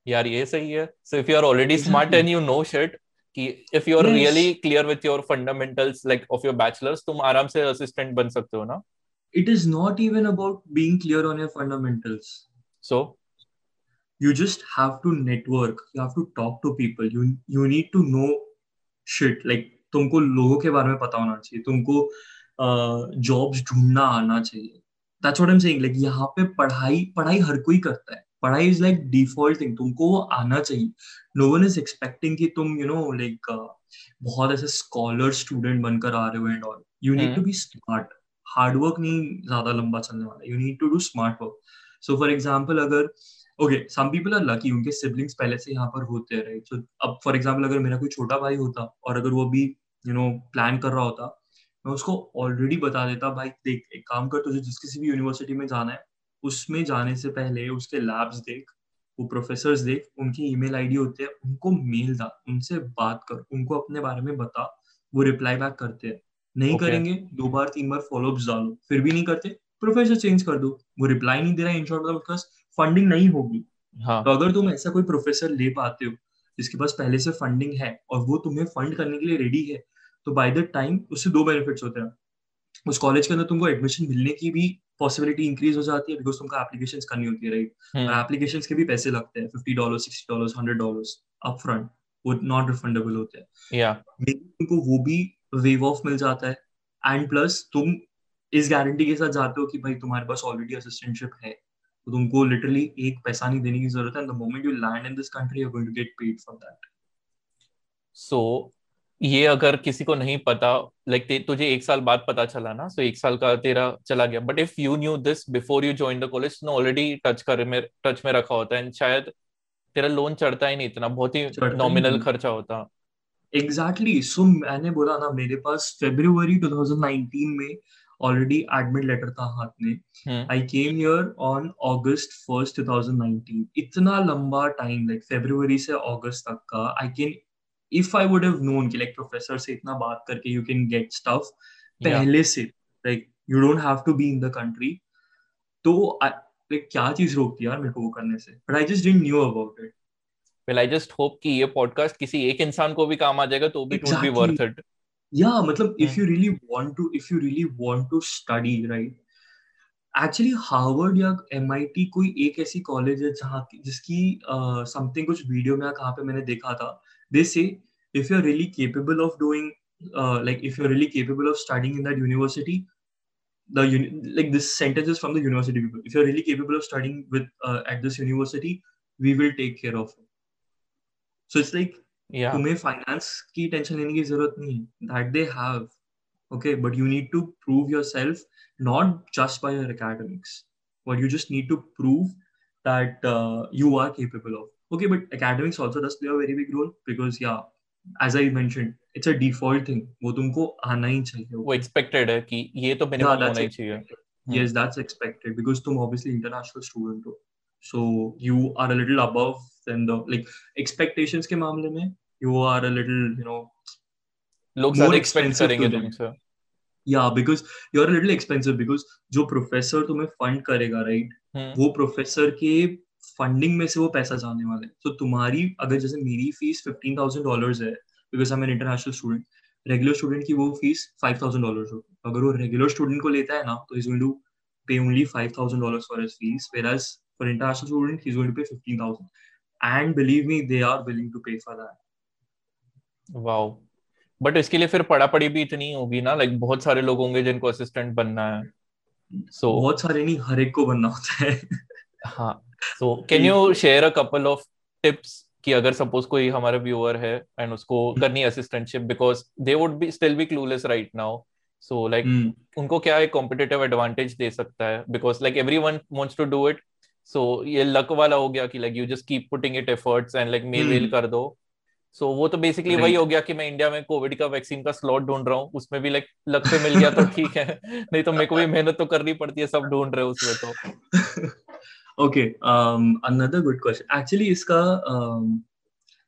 यार ये सही है। So if you are already smart and you know shit कि if you are really clear with your fundamentals like of your bachelors तुम आराम से असिस्टेंट बन सकते हो ना। It is not even about being clear on your fundamentals So you just have to network. You have to talk to people. You you need to know shit. Like तुमको लोगों के बारे में पता होना चाहिए. तुमको जॉब्स uh, ढूंढना आना चाहिए. That's what I am saying like यहाँ पे पढ़ाई पढ़ाई हर कोई करता है. पढ़ाई इज़ लाइक डिफ़ॉल्ट थिंग तुमको वो आना चाहिए. नो वन इज़ एक्सपेक्टिंग कि तुम यू नो लाइक बहुत ऐसे स्कॉलर स्टूडेंट बनकर आ रहे हो and all you need to be smart hard work नहीं ज़्यादा लंबा चलने वाला you need to do smart work so for example अगर okay some people are lucky उनके सिबलिंग्स पहले से यहाँ पर होते हैं राइट सो अब फॉर एग्जांपल अगर मेरा कोई छोटा भाई होता और अगर वो भी यू नो प्लान कर रहा होता मैं उसको ऑलरेडी बता देता भाई देख एक काम कर तुझे जिस किसी भी यूनिवर्सिटी में जाना है उसमें जाने से पहले उसके लैब्स देख वो प्रोफेसर देख उनकी ईमेल आईडी होते हैं उनको मेल दा उनसे बात कर उनको अपने बारे में बता वो रिप्लाई बैक करते हैं नहीं okay. करेंगे दो बार तीन बार फॉलोअप डालो फिर भी नहीं करते प्रोफेसर चेंज कर दो। वो रिप्लाई नहीं दे रहा है इन शॉर्ट बिकॉज़ फंडिंग नहीं होगी। हाँ. तो अगर तुम ऐसा कोई प्रोफेसर ले पाते हो जिसके पास पहले से फंडिंग है और वो तुम्हें फंड करने के लिए रेडी है तो बाय द टाइम उससे दो बेनिफिट्स होते हैं। उस कॉलेज के अंदर तुमको एडमिशन मिलने की भी पॉसिबिलिटी इंक्रीज हो जाती है बिकॉज़ तुमको एप्लीकेशन करनी होती है राइट हम्म। और एप्लीकेशन के भी पैसे लगते हैं fifty dollar sixty dollar hundred dollar up front वो नॉट रिफंडेबल होते हैं। या तुमको वो भी वेव ऑफ़ मिल जाता है। एंड प्लस तुम इस गारंटी के साथ जाते हो कि भाई तुम्हारे पास ऑलरेडी असिस्टेंटशिप है तो तुमको लिटरली एक पैसा नहीं देने की ज़रूरत है the moment you land in this country you are going to get paid for that so ये अगर किसी को नहीं पता लाइक like, तुझे एक साल बाद पता चला ना सो so एक साल का तेरा चला गया but if you knew this before you join the college no already touch कर में टच में रखा होता है एंड शायद तेरा लोन चढ़ता ही नहीं इतना बहुत ही नॉमिनल खर्चा होता एग्जैक्टली exactly. सो so, मैंने बोला ना मेरे पास फेब्रुवरी 2019 में ऑलरेडी एडमिट लेटर था हाथ में। I came here on August first 2019 इतना लंबा टाइम लाइक फेब्रुवरी से अगस्त तक का I can if I would have known कि लाइक प्रोफेसर से इतना बात करके यू कैन गेट स्टफ़ पहले से like you don't have to be in the country तो लाइक क्या चीज़ रोकती यार मेरे को वो करने से? But I just didn't knew about it well I just hope कि ये पॉडकास्ट किसी एक इंसान को भी काम आ जाएगा तो भी it would be worth it या मतलब if you really want to if you really want to study right actually Harvard या एमआईटी कोई एक ऐसी कॉलेज है जहाँ जिसकी समथिंग uh, कुछ वीडियो में कहाँ पे मैंने देखा था they say if you're really capable of doing uh, like if you're really capable of studying in that university the uni- like this sentence is from the university people if you're really capable of studying with uh, at this university we will take care of it so it's like तुम्हें finance की tension लेने की ज़रूरत नहीं है. That they have okay but you need to prove your not just by your academics but you just need to prove that you are capable of okay but academics also does play a very big role because या as I मैं it's a default thing वो तुमको आना ही चाहिए वो expected है कि ये तो मेरे होना ही चाहिए। Yes hmm. that's expected because तुम obviously international student so you are a little above than the like expectations के मामले में you are a little you know लोग ज़्यादा expect करेंगे तुमसे. Yeah, because you're a little expensive because जो professor तुम्हें fund करेगा right? Hmm. वो professor के फंडिंग में से वो पैसा जाने वाला है तो तुम्हारी अगर जैसे मेरी फ़ीस फिफ्टीन थाउज़ेंड डॉलर है because I am international student regular student की वो फ़ीस फाइव थाउज़ेंड डॉलर होती है अगर वो रेगुलर स्टूडेंट को लेता है ना तो is going to pay only five thousand dollar for his fees where for international student is going to pay fifteen thousand and believe me they are willing to pay for that wow. But इसके लिए फिर पढ़ा पढ़ी भी इतनी होगी ना like बहुत सारे लोग होंगे जिनको असिस्टेंट बनना है। सो so, बहुत सारे नहीं हर एक को बनना होता है। हाँ so can you share a couple of tips कि अगर सपोज़ कोई हमारा व्यूअर है एंड उसको hmm. करनी assistantship because they would be still be clueless right now so like उनको क्या एक कॉम्पिटेटिव एडवांटेज दे सकता है? Because like everyone wants to do it so ये लक वाला हो गया कि like you just keep putting it efforts and like mail well कर दो। सो so, वो तो बेसिकली वही हो गया कि मैं इंडिया में कोविड का वैक्सीन का स्लॉट ढूंढ रहा हूँ। उसमें भी लाइक लक से मिल गया तो ठीक है। नहीं तो मेरे को भी मेहनत तो करनी पड़ती है सब ढूंढ रहे उसमें तो। Okay um another good question. Actually iska um,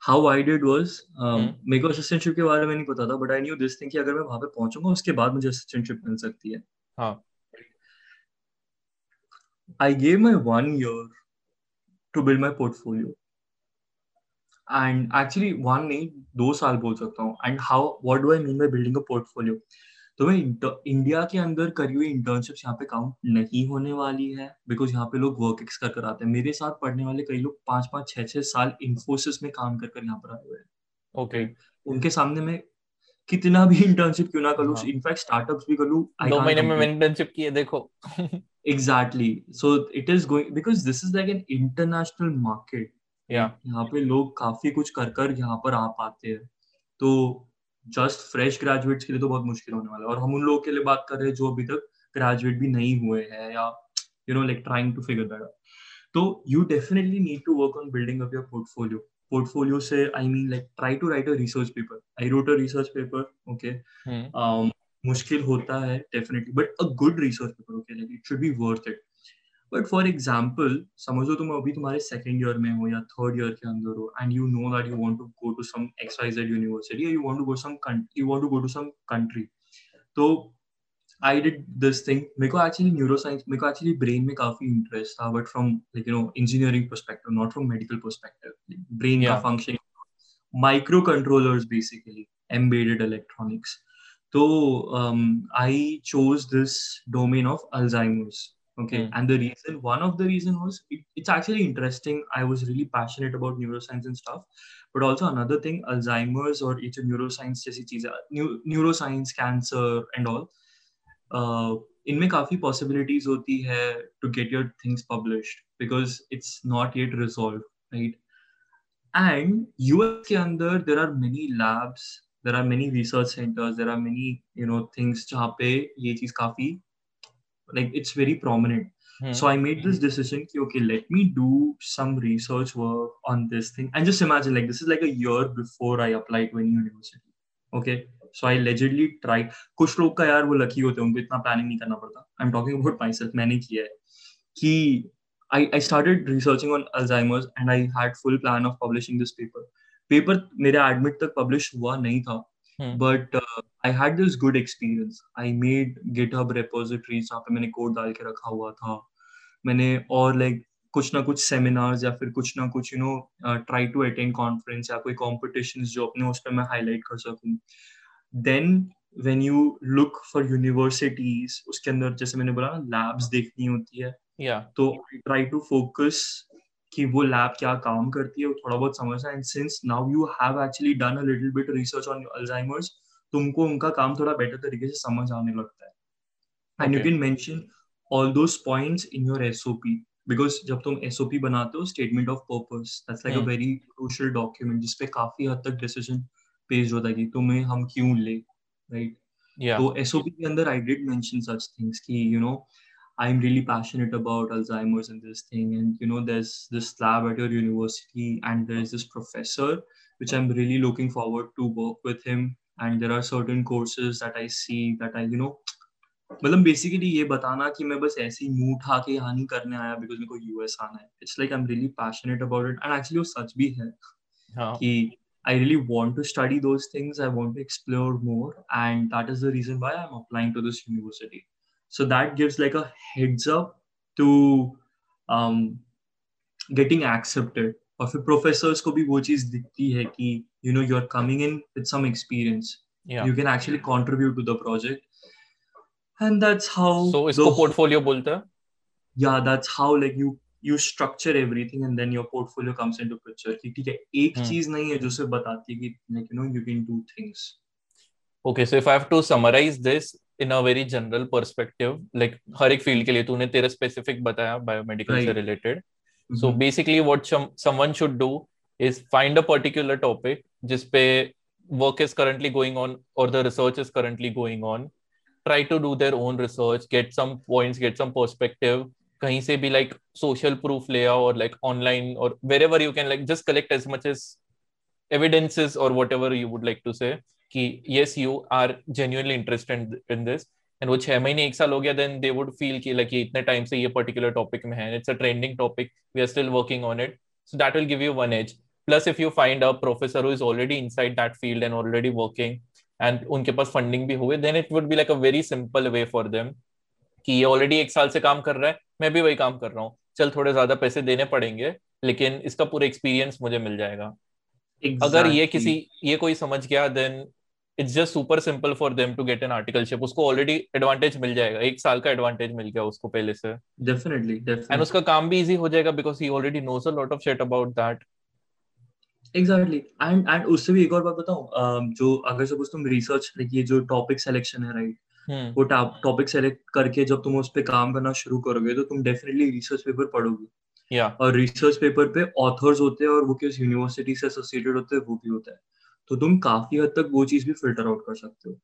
how I did was um, hmm. मेरे को असिस्टेंटशिप के बारे में नहीं पता था but I knew this thing कि अगर मैं वहाँ पे पहुंचूँगा उसके बाद मुझे असिस्टेंटशिप मिल सकती है। हाँ। I gave my one year to build my portfolio and actually one नहीं दो साल बोल सकता हूँ। And how what do I mean by building a portfolio तो मैं इंडिया के अंदर करी हुई इंटर्नशिप यहाँ पे काउंट नहीं होने वाली है बिकॉज़ यहाँ पे लोग वर्क एक्स कर कर आते हैं। मेरे साथ पढ़ने वाले कई लोग पाँच पाँच छह छह साल इन्फोसिस में काम कर कर यहाँ पर आए हुए हैं। ओके उनके सामने मैं कितना भी इंटर्नशिप क्यों ना कर लूँ इनफैक्ट स्टार्टअप्स भी कर लूँ दो महीने में इंटर्नशिप की है देखो। Exactly so it is going because this is like an international market यहाँ पे लोग काफ़ी कुछ कर कर यहाँ पर आ पाते हैं। तो जस्ट फ्रेश ग्रेजुएट्स के लिए तो बहुत मुश्किल होने वाला है। और हम उन लोगों के लिए बात कर रहे हैं जो अभी तक ग्रेजुएट भी नहीं हुए हैं या you know like trying to figure that तो need to work on building up your portfolio. Portfolio say i mean like try to write a research paper. I wrote a research paper okay? Hmm. um मुश्किल होता है definitely but a good research paper okay like it should be worth it but for example समझ तुम अभी तुम्हारे second year में हो या थर्ड ईयर के अंदर हो and you know that you want to go to some X Y Z university you want to go some you want to go to some country तो आई डिड दिस थिंग मेरे को actually neuro science मेरे को actually brain में काफ़ी interest था but from like you know engineering perspective not from medical perspective brain का function microcontrollers basically embedded electronics तो I chose this domain of of alzheimer's. okay Hmm. and the reason one of the reason was it, it's actually interesting i was really passionate about neuroscience and stuff but also another thing alzheimer's or it's a neuroscience जैसी चीज है new- neuroscience cancer and all uh, इनमें काफी possibilities होती है to get your things published because it's not yet resolved right and US के अंदर there are many labs there are many research centers there are many you know things जहाँ पे ये चीज काफी like it's very prominent Hmm. so I made this decision कि okay let me do some research work on this thing and just imagine like this is like a year before I applied to any university okay so I allegedly tried कुछ लोग का यार वो lucky होते हैं उनको इतना planning नहीं करना पड़ता I'm talking about myself मैंने किया है कि I, I started researching on Alzheimer's and I had full plan of publishing this paper. Paper मेरे admit तक publish हुआ नहीं था, Hmm. but uh, I had this good experience. I made GitHub repositories जहाँ पे मैंने code डाल के रखा हुआ था. मैंने और like कुछ ना कुछ seminars या फिर कुछ ना कुछ you know uh, try to attend conference या कोई competitions जो अपने उस पे मैं highlight कर सकूँ. Then when you look for universities उसके अंदर जैसे मैंने बोला ना labs देखनी होती है yeah तो ट्राई टू फोकस कि वो लैब क्या काम करती है वो थोड़ा बहुत समझना and since now you have actually done a little bit research on Alzheimer's तुमको उनका काम थोड़ा बेटर तरीके से समझ आने लगता है and you can mention all those points in your SOP because जब तुम एसओपी बनाते हो statement of purpose that's like a. Very crucial document जिसपे काफ़ी हद तक डिसीज़न पेज होता है कि तुम्हें हम क्यों ले राइट right? yeah तो एसओपी के अंदर I did mention such things कि you know I'm really passionate about Alzheimer's and this thing and you know there's this lab at your university and there's this professor which I'm really looking forward to work with him and there are certain courses that I see that I you know मतलब basically ये बताना कि मैं बस ऐसे ही मुंह उठा के यहाँ नहीं करने आया बिकॉज मेरे को यूएस आना है it's like I am really passionate about it and actually वो सच भी है हाँ कि I really want to study those things. I want to explore more, and that is the reason why I'm applying to this university. So that gives like a heads up to um, getting accepted. और फिर professors को भी वो चीज़ दिखती है कि you know you are coming in with some experience yeah you can actually contribute to the project and that's how so the इसको portfolio बोलते हैं yeah that's how like you you structure everything and then your portfolio comes into picture कि ठीक है एक Hmm. चीज़ नहीं है जो सिर्फ़ बताती है कि like you know you can do things Okay, so if I have to summarize this in a very general perspective, like हर एक फ़ील्ड के लिए तूने तेरा स्पेसिफिक बताया बायोमेडिकल से related So Mhm. basically, what some, someone should do is find a particular topic जिसपे work is currently going on or the research is currently going on. Try to do their own research, get some points, get some perspective. कहीं से भी like social proof ले आओ or like online or wherever you can like just collect as much as evidences or whatever you would like to say कि yes you are genuinely interested in, in this and वो छह महीने एक साल हो गया then they would feel कि like ये इतने टाइम से ये particular topic में है it's a trending topic we are still working on it so that will give you one edge plus if you find a professor who is already inside that field and already working and उनके पास funding भी हुए then it would be like a very simple way for them कि ये already एक साल से काम कर रहा है मैं भी वही काम कर रहा हूँ चल थोड़े ज़्यादा पैसे देने पड़ेंगे लेकिन इसका पूरा एक्सपीरियंस मुझे मिल जाएगा अगर ये Exactly. किसी ये कोई समझ गया then it's just super simple for them to get an articleship उसको ऑलरेडी एडवांटेज मिल जाएगा। एक साल का एडवांटेज मिल गया उसको पहले से। Definitely एंड उसका काम भी इजी हो जाएगा because he already knows a lot of shit about that exactly. And and उससे भी एक और बात बताऊँ जो अगर सपोज़ तुम रिसर्च ये जो टॉपिक सिलेक्शन है राइट हम्म। वो टॉपिक सेलेक्ट करके जब तुम उस पे काम करना शुरू करोगे तो तुम डेफिनेटली रिसर्च पेपर पढ़ोगे। और रिसर्च पेपर पे ऑथर्स होते हैं और वो किस यूनिवर्सिटी से एसोसिएटेड होते हैं वो भी होता है। तो तुम काफ़ी हद तक वो चीज़ भी फ़िल्टर आउट कर सकते हो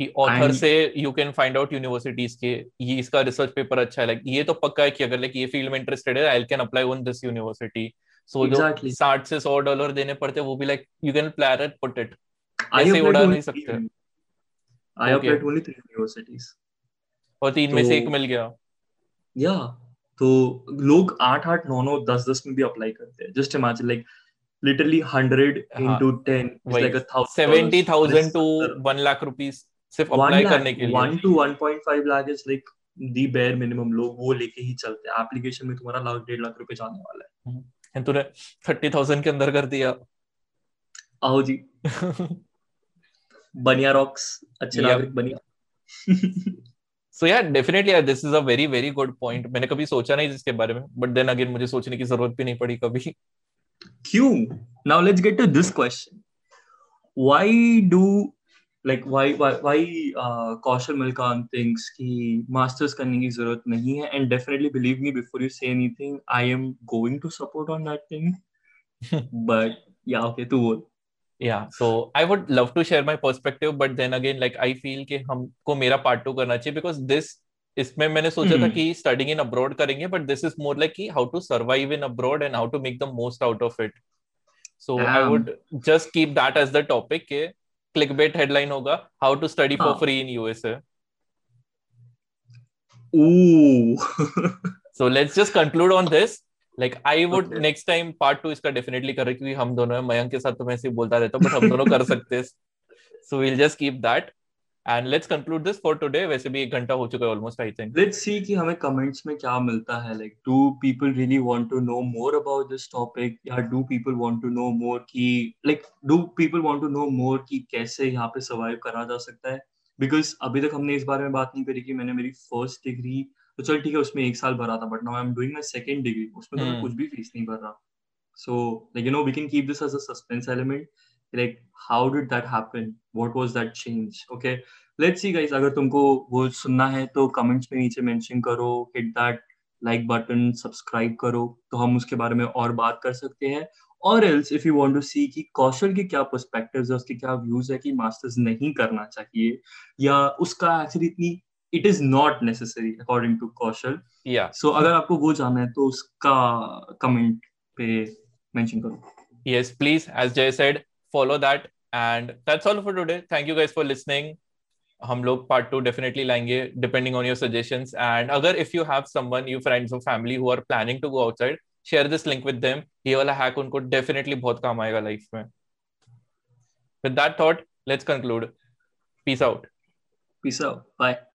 कि ऑथर से you can find out universities के ये इसका रिसर्च पेपर अच्छा है लाइक ये तो पक्का है कि अगर लाइक ये फ़ील्ड में इंटरेस्टेड है I can apply on this university so जो. साठ से सौ डॉलर देने पड़ते वो भी like you can plan it put it ऐसे उड़ा नहीं सकते। Okay. applied to only three universities. और तीन में से एक तो- मिल गया Yeah. तो लोग आठ आठ नौ नौ दस दस में भी अप्लाई करते हैं just imagine like literally hundred into ten seventy thousand to one lakh rupees सिर्फ़ अप्लाई करने के लिए। One to one point five lakh is like the bare minimum लोग वो लेके ही चलते हैं। एप्लीकेशन में तुम्हारा लाख डेढ़ लाख रुपए जाने वाला है। And तूने थर्टी थाउज़ेंड के अंदर कर दिया। आओ जी। बनिया रॉक्स अच्छे नागरिक बनिया। सो या definitely this is a very very good point मैंने कभी सोचा नहीं इसके बारे में बट देन अगेन मुझे सोचने की ज़रूरत भी नहीं पड़ी कभी। क्यों now let's get to this question why do like why why why uh, Kaushal Malkan thinks कि masters करने की ज़रूरत नहीं है and definitely believe me before you say anything I am going to support on that thing but yeah okay तू बोल yeah so i would love to share my perspective but then again like i feel कि हमको मेरा part two करना चाहिए because this इसमें मैंने सोचा था Hmm. कि स्टडिंग इन अब्रॉड करेंगे but this is more like कि how to survive in abroad and how to make the most out of it so I. Would just keep that as the topic के clickbait headline होगा how to study for. Free in USA so let's just conclude on this like I would. Next time part two इसका definitely करें क्योंकि हम दोनों मयंक के साथ तो मैं ऐसे बोलता रहता हूँ बट हम दोनों कर सकते हैं so will just keep that and let's conclude this for today वैसे भी एक घंटा हो चुका है almost I think let's see कि हमें comments में क्या मिलता है like do people really want to know more about this topic या do people want to know more कि like do people want to know more कि कैसे यहाँ पे survive करा जा सकता है because अभी तक हमने इस बारे में बात नहीं करी कि मैंने मेरी first degree तो चल ठीक है उसमें एक साल भरा था but now I'm doing my second degree उसमें तो मैं Hmm. कुछ भी फ़ीस नहीं भर रहा so like you know we can keep this as a suspense element like how did that happen? What was that change? Okay let's see guys अगर तुमको वो सुनना है तो कमेंट्स में नीचे मेंशन करो hit that like button subscribe करो तो हम उसके बारे में और बात कर सकते हैं। और else if you want to see कि कौशल के क्या पर्सपेक्टिव्स है उसके क्या व्यूज़ है कि मास्टर्स नहीं करना चाहिए या उसका एक्चुअली इतनी it is not necessary according to Kaushal. या सो अगर आपको वो जानना है तो उसका कमेंट पे मेंशन करो। Yes please as jay said follow that. And that's all for today. Thank you guys for listening. हम लोग पार्ट टू डेफिनेटली लाएँगे depending on your suggestions and अगर if you have someone you friends और family who are planning to go outside share this link with them ये वाला hack उनको definitely बहुत काम आएगा लाइफ में. With that thought let's conclude peace out peace out bye